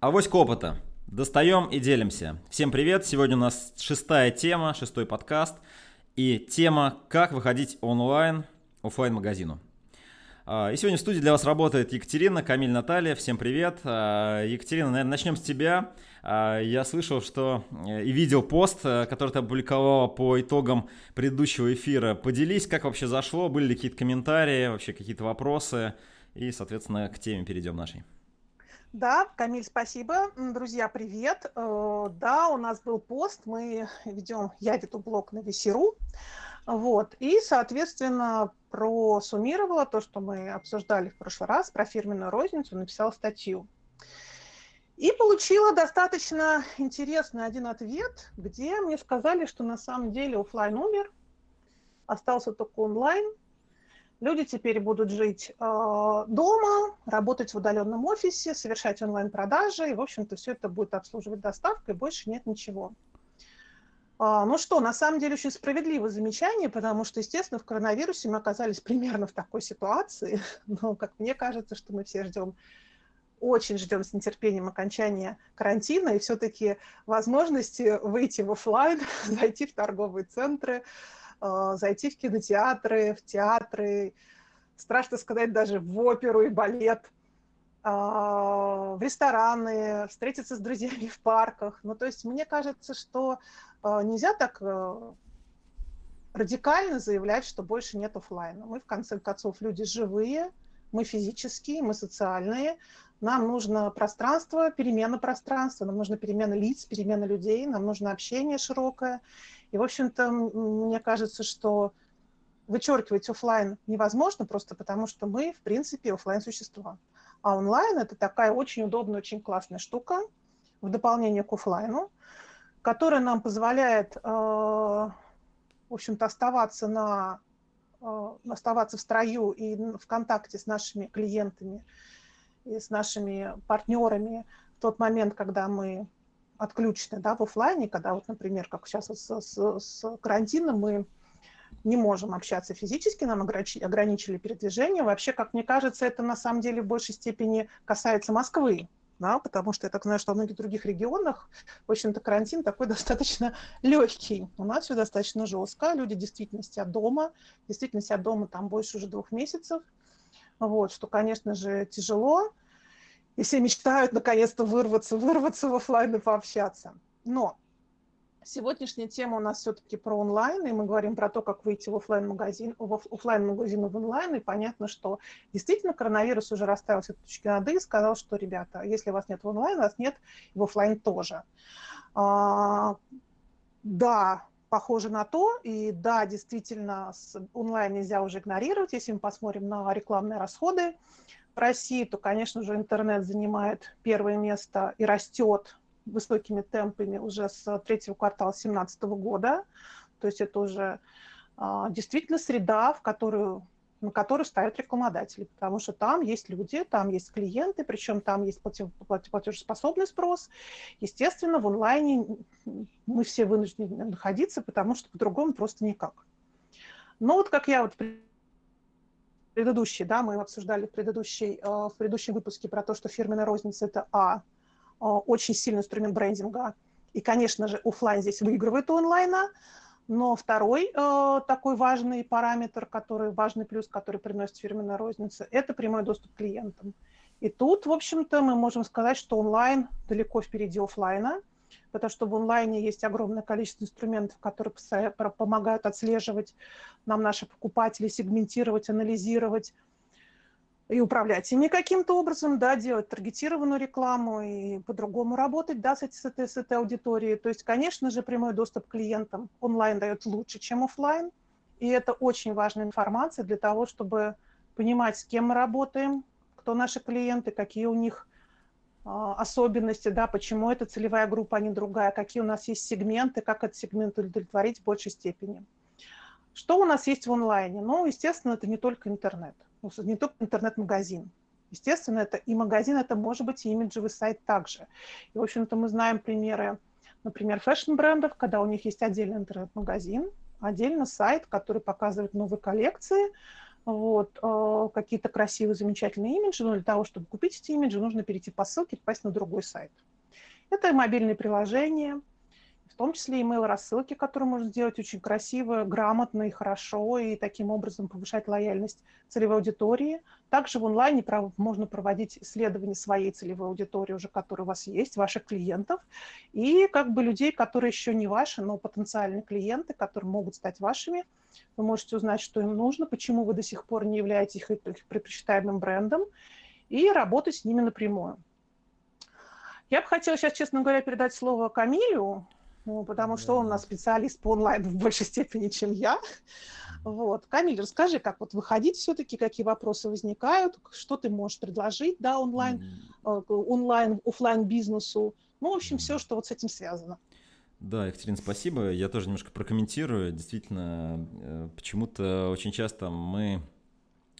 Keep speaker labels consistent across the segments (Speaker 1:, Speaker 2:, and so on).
Speaker 1: Авоська опыта. Достаем и делимся. Всем привет! Сегодня у нас шестая тема, шестой подкаст. И тема «Как выходить онлайн офлайн магазину а, И сегодня в студии для вас работает Екатерина, Камиль, Наталья. Всем привет. А, Екатерина, наверное, начнем с тебя. А, я слышал, что э, и видел пост, э, который ты опубликовала по итогам предыдущего эфира. Поделись, как вообще зашло, были ли какие-то комментарии, вообще какие-то вопросы. И, соответственно, к теме перейдем нашей.
Speaker 2: Да, Камиль, спасибо. Друзья, привет. Э, да, у нас был пост, мы ведем, я веду блог на Весеру. Вот. И, соответственно, просуммировала то, что мы обсуждали в прошлый раз про фирменную розницу, написала статью. И получила достаточно интересный один ответ, где мне сказали, что на самом деле офлайн умер, остался только онлайн – Люди теперь будут жить э, дома, работать в удаленном офисе, совершать онлайн-продажи, и, в общем-то, все это будет обслуживать доставкой, больше нет ничего. А, ну что, на самом деле очень справедливое замечание, потому что, естественно, в коронавирусе мы оказались примерно в такой ситуации. Но, как мне кажется, что мы все ждем, очень ждем с нетерпением окончания карантина и все-таки возможности выйти в офлайн, зайти в торговые центры, зайти в кинотеатры, в театры, страшно сказать, даже в оперу и балет, а, в рестораны, встретиться с друзьями в парках. Ну, то есть мне кажется, что а, нельзя так радикально заявлять, что больше нет офлайна. Мы, в конце концов, люди живые, мы физические, мы социальные, нам нужно пространство, перемена пространства, нам нужна перемена лиц, перемена людей, нам нужно общение широкое. И, в общем-то, мне кажется, что вычеркивать офлайн невозможно просто потому, что мы, в принципе, офлайн существа. А онлайн это такая очень удобная, очень классная штука в дополнение к офлайну, которая нам позволяет, э, в общем-то, оставаться на э, оставаться в строю и в контакте с нашими клиентами и с нашими партнерами в тот момент, когда мы отключены да, в офлайне, когда вот, например, как сейчас с, с, с карантином мы не можем общаться физически, нам ограничили передвижение. Вообще, как мне кажется, это на самом деле в большей степени касается Москвы, да, потому что я так знаю, что в многих других регионах, в общем-то, карантин такой достаточно легкий. У нас все достаточно жестко, люди действительно сидят дома, действительно сидят дома там больше уже двух месяцев, вот, что, конечно же, тяжело, и все мечтают наконец-то вырваться, вырваться в офлайн и пообщаться. Но сегодняшняя тема у нас все-таки про онлайн, и мы говорим про то, как выйти в офлайн магазин, в офлайн магазин в онлайн, и понятно, что действительно коронавирус уже расставил все точки над «и» и сказал, что, ребята, если вас нет в онлайн, вас нет в офлайн тоже. А, да, похоже на то, и да, действительно, онлайн нельзя уже игнорировать, если мы посмотрим на рекламные расходы, России, то, конечно же, интернет занимает первое место и растет высокими темпами уже с третьего квартала 2017 года. То есть это уже а, действительно среда, в которую на которую ставят рекламодатели, потому что там есть люди, там есть клиенты, причем там есть платежеспособный спрос. Естественно, в онлайне мы все вынуждены находиться, потому что по-другому просто никак. Но вот как я вот предыдущий, да, мы обсуждали в, предыдущей, э, в предыдущем выпуске про то, что фирменная розница – это, а, э, очень сильный инструмент брендинга, и, конечно же, офлайн здесь выигрывает у онлайна, но второй э, такой важный параметр, который, важный плюс, который приносит фирменная розница, это прямой доступ к клиентам. И тут, в общем-то, мы можем сказать, что онлайн далеко впереди офлайна, потому что в онлайне есть огромное количество инструментов, которые помогают отслеживать нам наши покупатели, сегментировать, анализировать и управлять ими каким-то образом, да, делать таргетированную рекламу и по-другому работать, да, с, этой, с этой аудиторией. То есть, конечно же, прямой доступ к клиентам онлайн дает лучше, чем офлайн, и это очень важная информация для того, чтобы понимать, с кем мы работаем, кто наши клиенты, какие у них особенности, да, почему эта целевая группа, а не другая, какие у нас есть сегменты, как этот сегмент удовлетворить в большей степени. Что у нас есть в онлайне? Ну, естественно, это не только интернет, ну, не только интернет-магазин. Естественно, это и магазин, это может быть и имиджевый сайт также. И, в общем-то, мы знаем примеры, например, fashion-брендов, когда у них есть отдельный интернет-магазин, отдельно сайт, который показывает новые коллекции, вот, э, какие-то красивые, замечательные имиджи, но для того, чтобы купить эти имиджи, нужно перейти по ссылке, попасть на другой сайт. Это мобильные приложения, том числе email-рассылки, которые можно сделать очень красиво, грамотно и хорошо, и таким образом повышать лояльность целевой аудитории. Также в онлайне можно проводить исследования своей целевой аудитории, уже которая у вас есть, ваших клиентов, и как бы людей, которые еще не ваши, но потенциальные клиенты, которые могут стать вашими. Вы можете узнать, что им нужно, почему вы до сих пор не являетесь их, предпочитаемым брендом, и работать с ними напрямую. Я бы хотела сейчас, честно говоря, передать слово Камилю, ну, потому что он у нас специалист по онлайн в большей степени, чем я. Вот. Камиль, расскажи, как вот выходить все-таки, какие вопросы возникают, что ты можешь предложить, да, онлайн, mm онлайн, офлайн бизнесу, ну, в общем, все, что вот с этим связано.
Speaker 1: Да, Екатерина, спасибо. Я тоже немножко прокомментирую. Действительно, э, почему-то очень часто мы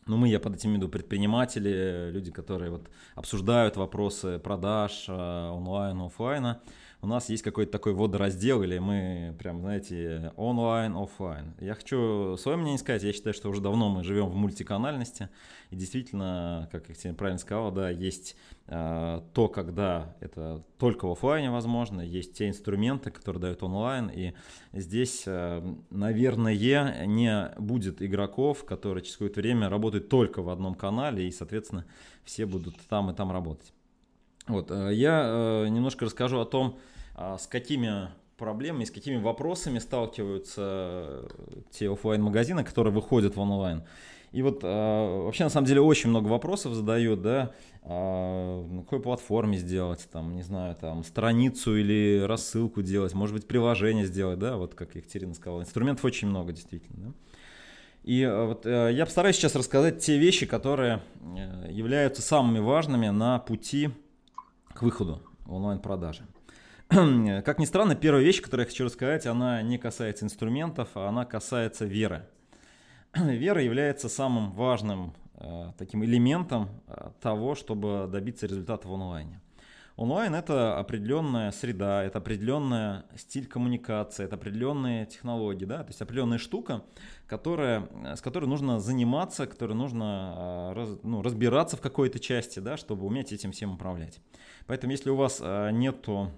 Speaker 1: ну, мы, я под этим имею предприниматели, люди, которые вот обсуждают вопросы продаж э, онлайн, офлайна у нас есть какой-то такой водораздел, или мы прям, знаете, онлайн, офлайн. Я хочу свое мнение сказать, я считаю, что уже давно мы живем в мультиканальности, и действительно, как Екатерина правильно сказала, да, есть э, то, когда это только в офлайне возможно, есть те инструменты, которые дают онлайн, и здесь, э, наверное, не будет игроков, которые через какое-то время работают только в одном канале, и, соответственно, все будут там и там работать. Вот, э, я э, немножко расскажу о том, а, с какими проблемами, с какими вопросами сталкиваются э, те офлайн магазины которые выходят в онлайн. И вот вообще на самом деле очень много вопросов задают, да, а, на какой платформе сделать, там, не знаю, там, страницу или рассылку делать, может быть, приложение сделать, да, вот как Екатерина сказала. Инструментов очень много, действительно, да. И вот я постараюсь сейчас рассказать те вещи, которые являются самыми важными на пути к выходу онлайн-продажи. Как ни странно, первая вещь, которую я хочу рассказать, она не касается инструментов, а она касается веры. Вера является самым важным э, таким элементом э, того, чтобы добиться результата в онлайне. Онлайн это определенная среда, это определенная стиль коммуникации, это определенные технологии, да, то есть определенная штука, которая, с которой нужно заниматься, которой нужно раз, ну, разбираться в какой-то части, да, чтобы уметь этим всем управлять. Поэтому если у вас нету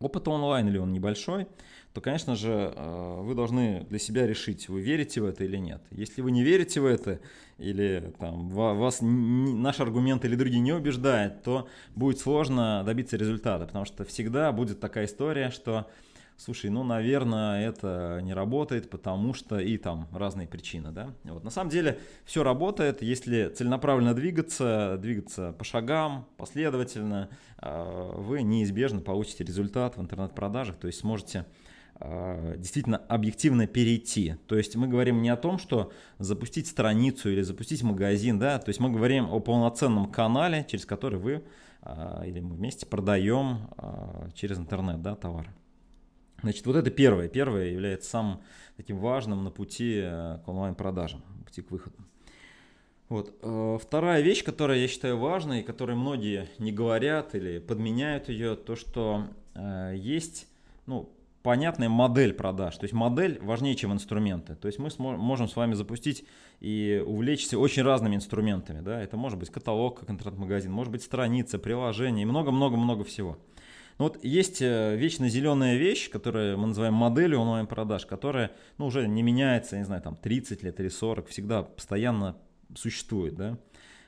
Speaker 1: опыта онлайн или он небольшой, то, конечно же, вы должны для себя решить, вы верите в это или нет. Если вы не верите в это, или там, вас наш аргумент или другие не убеждает, то будет сложно добиться результата, потому что всегда будет такая история, что слушай, ну, наверное, это не работает, потому что и там разные причины, да. Вот. На самом деле все работает, если целенаправленно двигаться, двигаться по шагам, последовательно, а, вы неизбежно получите результат в интернет-продажах, то есть сможете а, действительно объективно перейти. То есть мы говорим не о том, что запустить страницу или запустить магазин, да, то есть мы говорим о полноценном канале, через который вы а, или мы вместе продаем через интернет да, товары. Значит, вот это первое. Первое является самым таким важным на пути э, к онлайн-продажам, пути к выходу. Вот. Э, вторая вещь, которая я считаю важной, и которой многие не говорят или подменяют ее, то, что э, есть ну, понятная модель продаж. То есть модель важнее, чем инструменты. То есть мы можем с вами запустить и увлечься очень разными инструментами. Да? Это может быть каталог, как интернет-магазин, может быть страница, приложение и много-много-много всего. Ну вот есть э, вечно зеленая вещь, которую мы называем моделью онлайн-продаж, которая ну, уже не меняется, не знаю, там 30 лет или 40, всегда постоянно существует, да.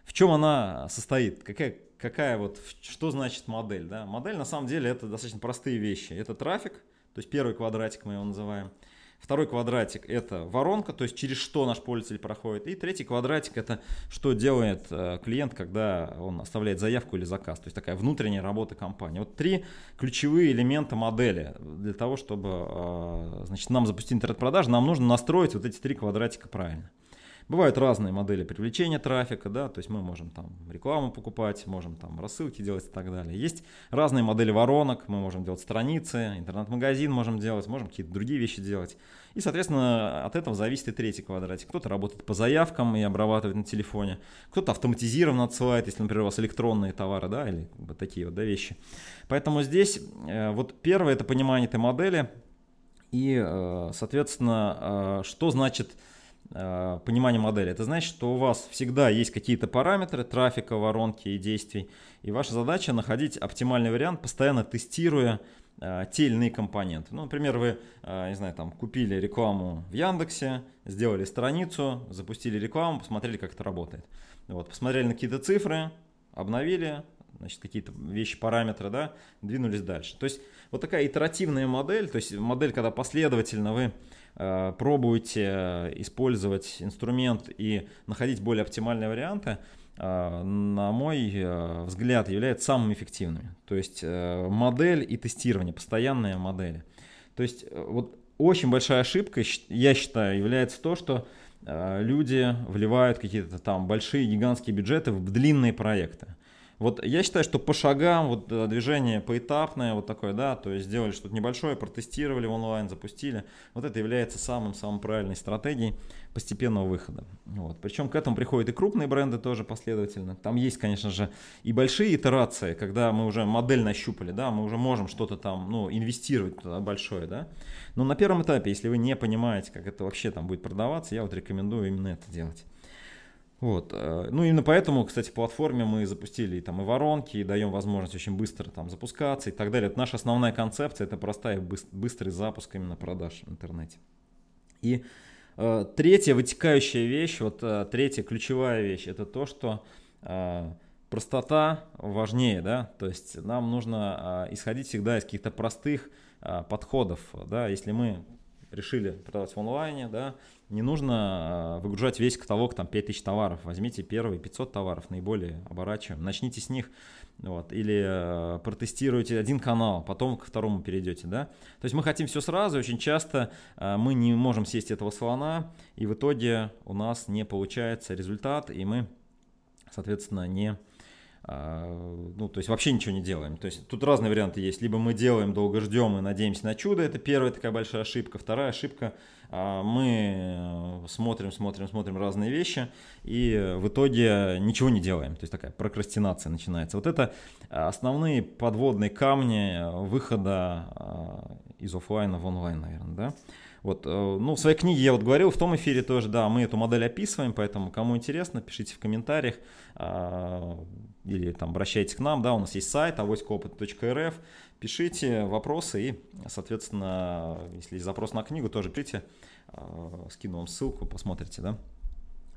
Speaker 1: В чем она состоит? Какая, какая вот, что значит модель, да? Модель на самом деле это достаточно простые вещи. Это трафик, то есть первый квадратик мы его называем – Второй квадратик – это воронка, то есть через что наш пользователь проходит. И третий квадратик – это что делает э, клиент, когда он оставляет заявку или заказ. То есть такая внутренняя работа компании. Вот три ключевые элемента модели. Для того, чтобы э, значит, нам запустить интернет-продажи, нам нужно настроить вот эти три квадратика правильно. Бывают разные модели привлечения трафика, да, то есть мы можем там рекламу покупать, можем там рассылки делать и так далее. Есть разные модели воронок, мы можем делать страницы, интернет-магазин можем делать, можем какие-то другие вещи делать. И, соответственно, от этого зависит и третий квадратик. Кто-то работает по заявкам и обрабатывает на телефоне, кто-то автоматизированно отсылает, если, например, у вас электронные товары, да, или вот такие вот да, вещи. Поэтому здесь э, вот первое это понимание этой модели и, э, соответственно, э, что значит понимание модели? Это значит, что у вас всегда есть какие-то параметры трафика, воронки и действий, и ваша задача находить оптимальный вариант, постоянно тестируя э, те или иные компоненты. Ну, например, вы, э, не знаю, там купили рекламу в Яндексе, сделали страницу, запустили рекламу, посмотрели, как это работает. Вот, посмотрели на какие-то цифры, обновили, значит, какие-то вещи, параметры, да, двинулись дальше. То есть вот такая итеративная модель, то есть модель, когда последовательно вы э, пробуете э, использовать инструмент и находить более оптимальные варианты, э, на мой взгляд, является самыми эффективными. То есть модель и тестирование, постоянные модели. То есть вот очень большая ошибка, я считаю, является то, что люди вливают какие-то там большие гигантские бюджеты в длинные проекты. Вот я считаю, что по шагам, вот э, движение поэтапное, вот такое, да, то есть сделали что-то небольшое, протестировали онлайн, запустили. Вот это является самым-самым правильной стратегией постепенного выхода. Вот. Причем к этому приходят и крупные бренды тоже последовательно. Там есть, конечно же, и большие итерации, когда мы уже модель нащупали, да, мы уже можем что-то там, ну, инвестировать туда большое, да. Но на первом этапе, если вы не понимаете, как это вообще там будет продаваться, я вот рекомендую именно это делать. Вот. Э, ну, именно поэтому, кстати, в платформе мы запустили там и воронки, и даем возможность очень быстро там запускаться и так далее. Это наша основная концепция, это простая быстрый запуск именно продаж в интернете. И э, третья вытекающая вещь, вот э, третья ключевая вещь, это то, что э, простота важнее, да, то есть нам нужно э, исходить всегда из каких-то простых э, подходов, да, если мы решили продавать в онлайне, да, не нужно а, выгружать весь каталог, там 5000 товаров, возьмите первые 500 товаров, наиболее оборачиваем, начните с них, вот, или э, протестируйте один канал, потом к второму перейдете, да. То есть мы хотим все сразу, очень часто э, мы не можем сесть этого слона, и в итоге у нас не получается результат, и мы, соответственно, не ну, то есть вообще ничего не делаем. То есть тут разные варианты есть. Либо мы делаем, долго ждем и надеемся на чудо. Это первая такая большая ошибка. Вторая ошибка а, мы э, смотрим, смотрим, смотрим разные вещи и в итоге ничего не делаем. То есть такая прокрастинация начинается. Вот это основные подводные камни выхода а, из офлайна в онлайн, наверное, да. Вот, э, ну, в своей книге я вот говорил, в том эфире тоже, да, мы эту модель описываем, поэтому кому интересно, пишите в комментариях а, или там обращайтесь к нам, да, у нас есть сайт авоськоопыт.рф, пишите вопросы и, соответственно, если есть запрос на книгу, тоже пишите, а, скину вам ссылку, посмотрите, да.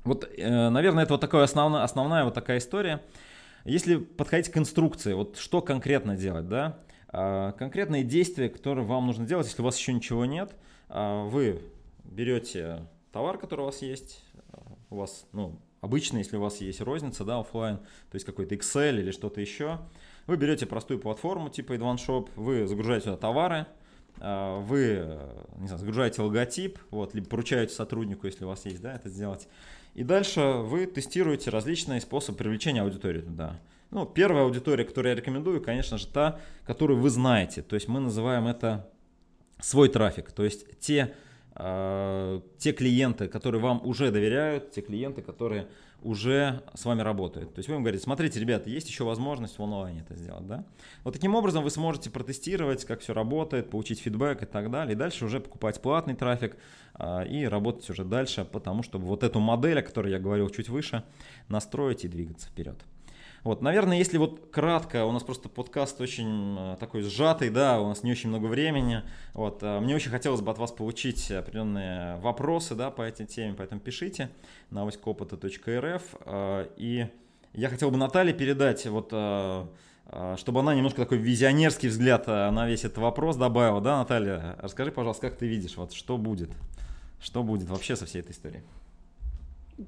Speaker 1: Вот, э, наверное, это вот такая основная, основная вот такая история. Если подходить к инструкции, вот что конкретно делать, да, конкретные действия, которые вам нужно делать, если у вас еще ничего нет, а, вы берете товар, который у вас есть, у вас, ну, обычно, если у вас есть розница, да, офлайн, то есть какой-то Excel или что-то еще, вы берете простую платформу типа Shop, вы загружаете туда товары, а, вы не знаю, загружаете логотип, вот, либо поручаете сотруднику, если у вас есть, да, это сделать. И дальше вы тестируете различные способы привлечения аудитории туда. Ну, первая аудитория, которую я рекомендую, конечно же, та, которую вы знаете. То есть мы называем это свой трафик. То есть те, э, те клиенты, которые вам уже доверяют, те клиенты, которые уже с вами работают. То есть вы им говорите, смотрите, ребята, есть еще возможность в онлайне это сделать. Да? Вот таким образом вы сможете протестировать, как все работает, получить фидбэк и так далее. И дальше уже покупать платный трафик а, и работать уже дальше, потому чтобы вот эту модель, о которой я говорил чуть выше, настроить и двигаться вперед. Вот, наверное, если вот кратко, у нас просто подкаст очень э, такой сжатый, да, у нас не очень много времени. Вот, э, мне очень хотелось бы от вас получить определенные вопросы, да, по этой теме, поэтому пишите на авоськоопыта.рф. Э, и я хотел бы Наталье передать вот чтобы она немножко такой визионерский взгляд на весь этот вопрос добавила, да, Наталья? Расскажи, пожалуйста, как ты видишь, вот что будет, что будет вообще со всей этой историей?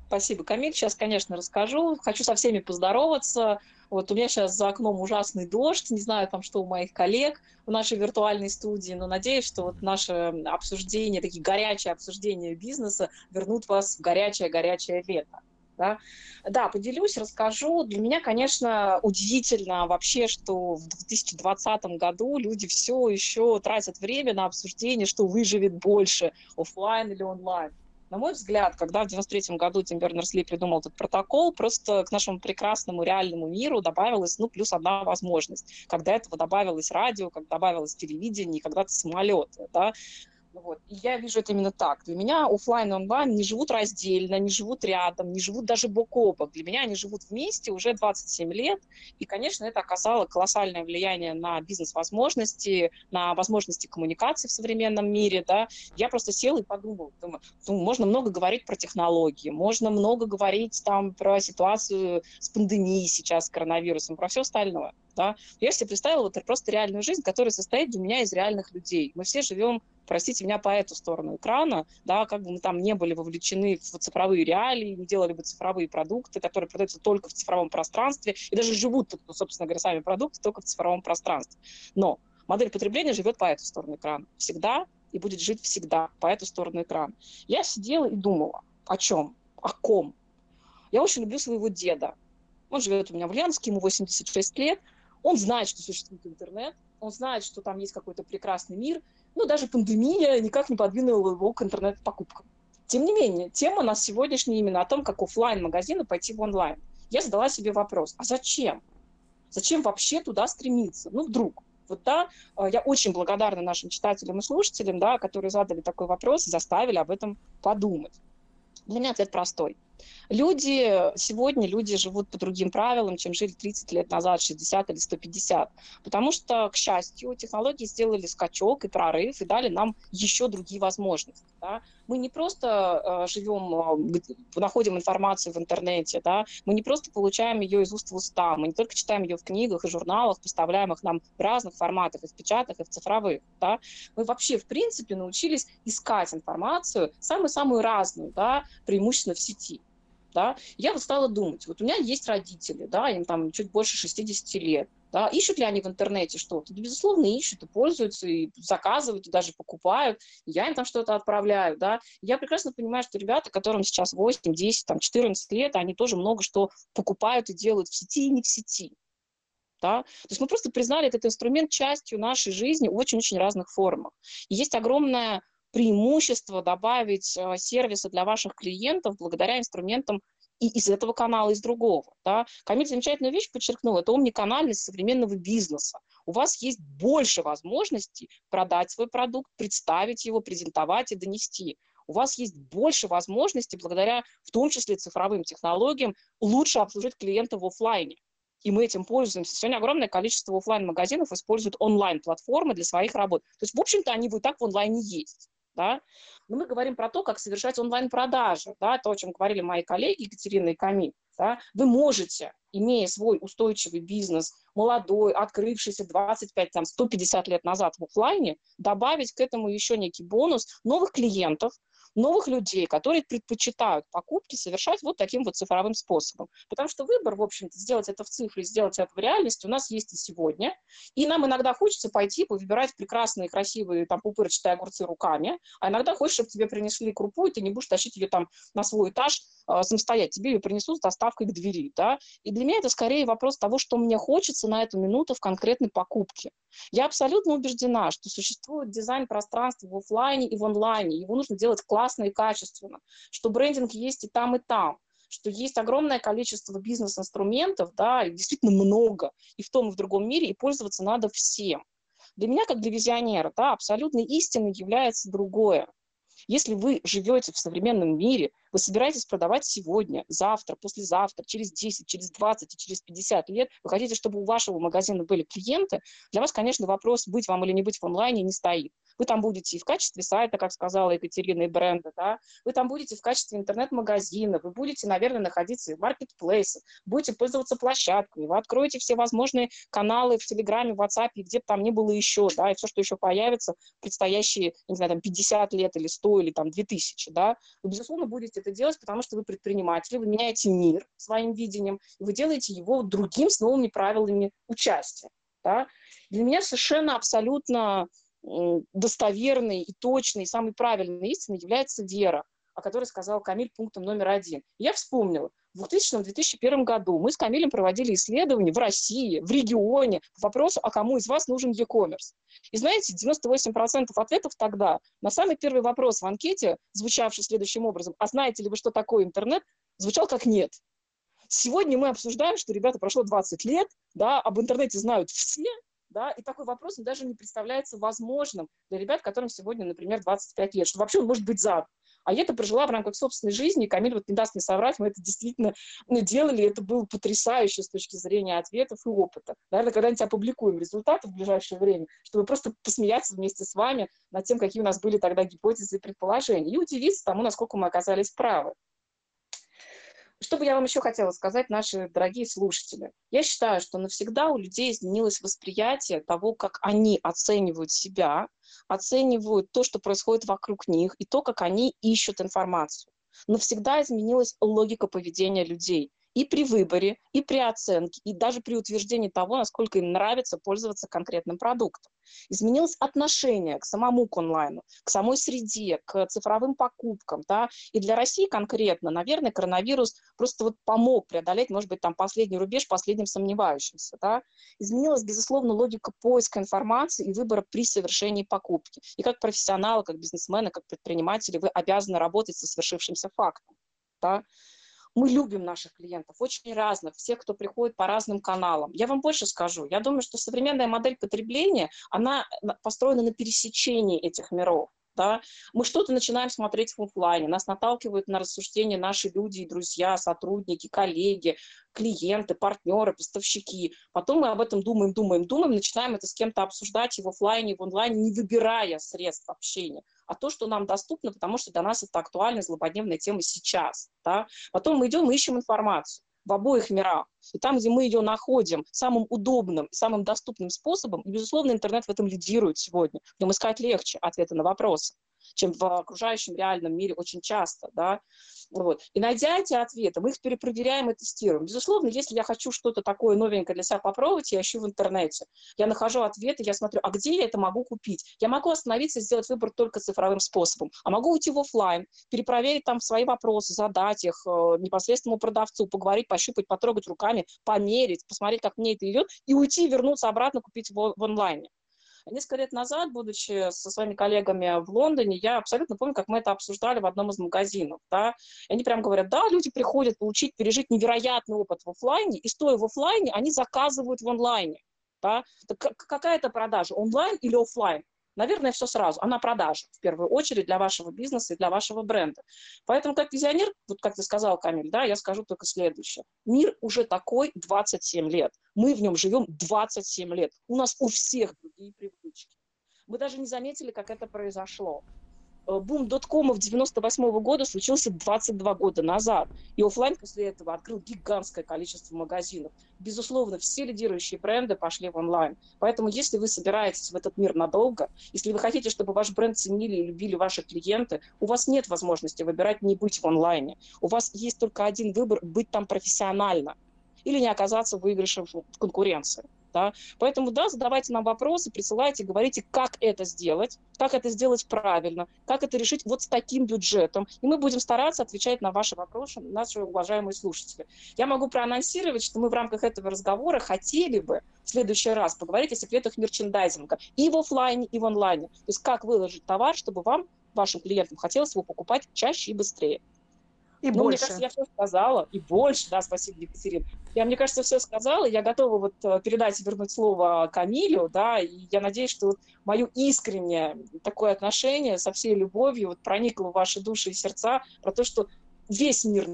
Speaker 3: Спасибо, Камиль. Сейчас, конечно, расскажу. Хочу со всеми поздороваться. Вот у меня сейчас за окном ужасный дождь. Не знаю, там, что у моих коллег в нашей виртуальной студии, но надеюсь, что вот наше обсуждение, такие горячие обсуждения бизнеса вернут вас в горячее-горячее лето. Да? да, поделюсь, расскажу. Для меня, конечно, удивительно вообще, что в 2020 году люди все еще тратят время на обсуждение, что выживет больше, офлайн или онлайн. На мой взгляд, когда в 93 году Тим Бернерс-Ли придумал этот протокол, просто к нашему прекрасному реальному миру добавилась, ну, плюс одна возможность. Когда этого добавилось радио, как добавилось телевидение, когда-то самолеты, да. Вот. И я вижу это именно так. Для меня офлайн и онлайн не живут раздельно, не живут рядом, не живут даже бок о бок. Для меня они живут вместе уже 27 лет. И, конечно, это оказало колоссальное влияние на бизнес-возможности, на возможности коммуникации в современном мире. Да. Я просто села и подумала, думаю, ну, можно много говорить про технологии, можно много говорить там про ситуацию с пандемией сейчас, с коронавирусом, про все остальное. Да? Я себе представила вот просто реальную жизнь, которая состоит для меня из реальных людей. Мы все живем простите меня, по эту сторону экрана, да, как бы мы там не были вовлечены в цифровые реалии, не делали бы цифровые продукты, которые продаются только в цифровом пространстве, и даже живут, собственно говоря, сами продукты только в цифровом пространстве. Но модель потребления живет по эту сторону экрана. Всегда и будет жить всегда по эту сторону экрана. Я сидела и думала, о чем, о ком. Я очень люблю своего деда. Он живет у меня в Ульяновске, ему 86 лет. Он знает, что существует интернет, он знает, что там есть какой-то прекрасный мир, ну, даже пандемия никак не подвинула его к интернет-покупкам. Тем не менее, тема у нас сегодняшняя именно о том, как офлайн магазины пойти в онлайн. Я задала себе вопрос, а зачем? Зачем вообще туда стремиться? Ну, вдруг. Вот да, э, я очень благодарна нашим читателям и слушателям, да, которые задали такой вопрос и заставили об этом подумать. Для меня ответ простой. Люди, сегодня люди живут по другим правилам, чем жили 30 лет назад, 60 или 150. Потому что, к счастью, технологии сделали скачок и прорыв и дали нам еще другие возможности. Да? Мы не просто э, живем, э, находим информацию в интернете, да? мы не просто получаем ее из уст в уста, мы не только читаем ее в книгах и журналах, поставляемых нам в разных форматах, и в печатных, и в цифровых. Да? Мы вообще, в принципе, научились искать информацию, самую-самую разную, да, преимущественно в сети да, я стала думать, вот у меня есть родители, да, им там чуть больше 60 лет, да, ищут ли они в интернете что-то? Да, безусловно, ищут и пользуются, и заказывают, и даже покупают, я им там что-то отправляю, да. Я прекрасно понимаю, что ребята, которым сейчас 8, 10, там, 14 лет, они тоже много что покупают и делают в сети и не в сети. Да? То есть мы просто признали этот инструмент частью нашей жизни в очень-очень разных формах. И есть огромное преимущество добавить э, сервисы для ваших клиентов благодаря инструментам и из этого канала, и из другого. Да? Камиль замечательную вещь подчеркнул, это омниканальность современного бизнеса. У вас есть больше возможностей продать свой продукт, представить его, презентовать и донести. У вас есть больше возможностей, благодаря в том числе цифровым технологиям, лучше обслужить клиента в офлайне. И мы этим пользуемся. Сегодня огромное количество офлайн магазинов используют онлайн-платформы для своих работ. То есть, в общем-то, они вот так в онлайне есть да, но мы говорим про то, как совершать онлайн-продажи, да, то, о чем говорили мои коллеги Екатерина и Камиль, да, вы можете, имея свой устойчивый бизнес, молодой, открывшийся 25, там, 150 лет назад в офлайне, добавить к этому еще некий бонус новых клиентов, новых людей, которые предпочитают покупки совершать вот таким вот цифровым способом. Потому что выбор, в общем-то, сделать это в цифре, сделать это в реальности у нас есть и сегодня. И нам иногда хочется пойти повыбирать прекрасные, красивые, там, пупырчатые огурцы руками, а иногда хочешь, чтобы тебе принесли крупу, и ты не будешь тащить ее там на свой этаж самостоятельно. Тебе ее принесут с доставкой к двери, да. И для меня это скорее вопрос того, что мне хочется на эту минуту в конкретной покупке. Я абсолютно убеждена, что существует дизайн пространства в офлайне и в онлайне. Его нужно делать классно и качественно, что брендинг есть и там, и там что есть огромное количество бизнес-инструментов, да, и действительно много, и в том, и в другом мире, и пользоваться надо всем. Для меня, как для визионера, да, абсолютной истиной является другое. Если вы живете в современном мире, вы собираетесь продавать сегодня, завтра, послезавтра, через 10, через 20 и через 50 лет, вы хотите, чтобы у вашего магазина были клиенты, для вас, конечно, вопрос, быть вам или не быть в онлайне, не стоит. Вы там будете и в качестве сайта, как сказала Екатерина, и бренда, да, вы там будете в качестве интернет-магазина, вы будете, наверное, находиться и в маркетплейсе, будете пользоваться площадками, вы откроете все возможные каналы в Телеграме, в WhatsApp, где бы там ни было еще, да, и все, что еще появится в предстоящие, не знаю, там 50 лет или 100 или там 2000, да, вы, безусловно, будете это делать, потому что вы предприниматели, вы меняете мир своим видением, и вы делаете его другим с новыми правилами участия, да. Для меня совершенно абсолютно достоверной и точной, самой правильной истиной является вера, о которой сказал Камиль пунктом номер один. Я вспомнила, в 2000-2001 году мы с Камилем проводили исследования в России, в регионе, по вопросу, а кому из вас нужен e-commerce. И знаете, 98% ответов тогда на самый первый вопрос в анкете, звучавший следующим образом, а знаете ли вы, что такое интернет, звучал как нет. Сегодня мы обсуждаем, что, ребята, прошло 20 лет, да, об интернете знают все, да, и такой вопрос даже не представляется возможным для ребят, которым сегодня, например, 25 лет, что вообще он может быть за. А я это прожила в рамках собственной жизни, Камиль вот не даст мне соврать, мы это действительно ну, делали, это было потрясающе с точки зрения ответов и опыта. Наверное, когда-нибудь опубликуем результаты в ближайшее время, чтобы просто посмеяться вместе с вами над тем, какие у нас были тогда гипотезы и предположения, и удивиться тому, насколько мы оказались правы. Что бы я вам еще хотела сказать, наши дорогие слушатели? Я считаю, что навсегда у людей изменилось восприятие того, как они оценивают себя, оценивают то, что происходит вокруг них, и то, как они ищут информацию. Навсегда изменилась логика поведения людей и при выборе, и при оценке, и даже при утверждении того, насколько им нравится пользоваться конкретным продуктом. Изменилось отношение к самому к онлайну, к самой среде, к цифровым покупкам. Да? И для России конкретно, наверное, коронавирус просто вот помог преодолеть, может быть, там последний рубеж последним сомневающимся. Да? Изменилась, безусловно, логика поиска информации и выбора при совершении покупки. И как профессионалы, как бизнесмены, как предприниматели вы обязаны работать со свершившимся фактом. Да? Мы любим наших клиентов, очень разных, всех, кто приходит по разным каналам. Я вам больше скажу. Я думаю, что современная модель потребления, она построена на пересечении этих миров. Да? Мы что-то начинаем смотреть в офлайне, нас наталкивают на рассуждения наши люди друзья, сотрудники, коллеги, клиенты, партнеры, поставщики. Потом мы об этом думаем, думаем, думаем, начинаем это с кем-то обсуждать и в офлайне, и в онлайне, не выбирая средств общения, а то, что нам доступно, потому что для нас это актуальная злободневная тема сейчас. Да? Потом мы идем, мы ищем информацию в обоих мирах. И там, где мы ее находим самым удобным, самым доступным способом, и, безусловно, интернет в этом лидирует сегодня. В нем искать легче ответы на вопросы чем в окружающем реальном мире очень часто, да, вот. И найдя эти ответы, мы их перепроверяем и тестируем. Безусловно, если я хочу что-то такое новенькое для себя попробовать, я ищу в интернете. Я нахожу ответы, я смотрю, а где я это могу купить? Я могу остановиться и сделать выбор только цифровым способом. А могу уйти в офлайн, перепроверить там свои вопросы, задать их э, непосредственному продавцу, поговорить, пощупать, потрогать руками, померить, посмотреть, как мне это идет, и уйти, вернуться обратно, купить в, в онлайне. Несколько лет назад, будучи со своими коллегами в Лондоне, я абсолютно помню, как мы это обсуждали в одном из магазинов. Да? И они прям говорят, да, люди приходят получить, пережить невероятный опыт в офлайне, и стоя в офлайне, они заказывают в онлайне. Да? Так какая это продажа, онлайн или офлайн? Наверное, все сразу. Она продажа, в первую очередь, для вашего бизнеса и для вашего бренда. Поэтому, как визионер, вот как ты сказал, Камиль, да, я скажу только следующее. Мир уже такой 27 лет. Мы в нем живем 27 лет. У нас у всех другие привычки. Мы даже не заметили, как это произошло. Э, бум доткома в 98 -го года случился 22 года назад. И офлайн после этого открыл гигантское количество магазинов. Безусловно, все лидирующие бренды пошли в онлайн. Поэтому, если вы собираетесь в этот мир надолго, если вы хотите, чтобы ваш бренд ценили и любили ваши клиенты, у вас нет возможности выбирать не быть в онлайне. У вас есть только один выбор – быть там профессионально или не оказаться в выигрыше в конкуренции. Да? Поэтому, да, задавайте нам вопросы, присылайте, говорите, как это сделать, как это сделать правильно, как это решить вот с таким бюджетом. И мы будем стараться отвечать на ваши вопросы, наши уважаемые слушатели. Я могу проанонсировать, что мы в рамках этого разговора хотели бы в следующий раз поговорить о секретах мерчендайзинга и в офлайне, и в онлайне. То есть как выложить товар, чтобы вам, вашим клиентам, хотелось его покупать чаще и быстрее. И ну, больше. Мне кажется, я все сказала. И больше, да, спасибо, Екатерина. Я, мне кажется, все сказала. Я готова вот э, передать и вернуть слово Камилю, да, и я надеюсь, что вот мое искреннее такое отношение со всей любовью вот проникло в ваши души и сердца про то, что весь мир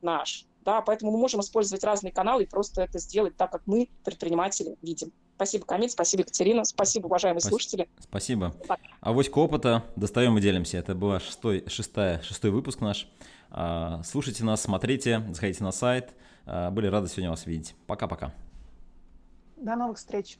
Speaker 3: наш, да, поэтому мы можем использовать разные каналы и просто это сделать так, как мы, предприниматели, видим. Спасибо, Камиль, спасибо, Екатерина, спасибо, уважаемые Спас- слушатели.
Speaker 1: Спасибо. Так. Авоська опыта, достаем и делимся. Это был шестой, шестая, шестой выпуск наш. А, слушайте нас, смотрите, заходите на сайт. А, были рады сегодня вас видеть. Пока-пока.
Speaker 2: До новых встреч.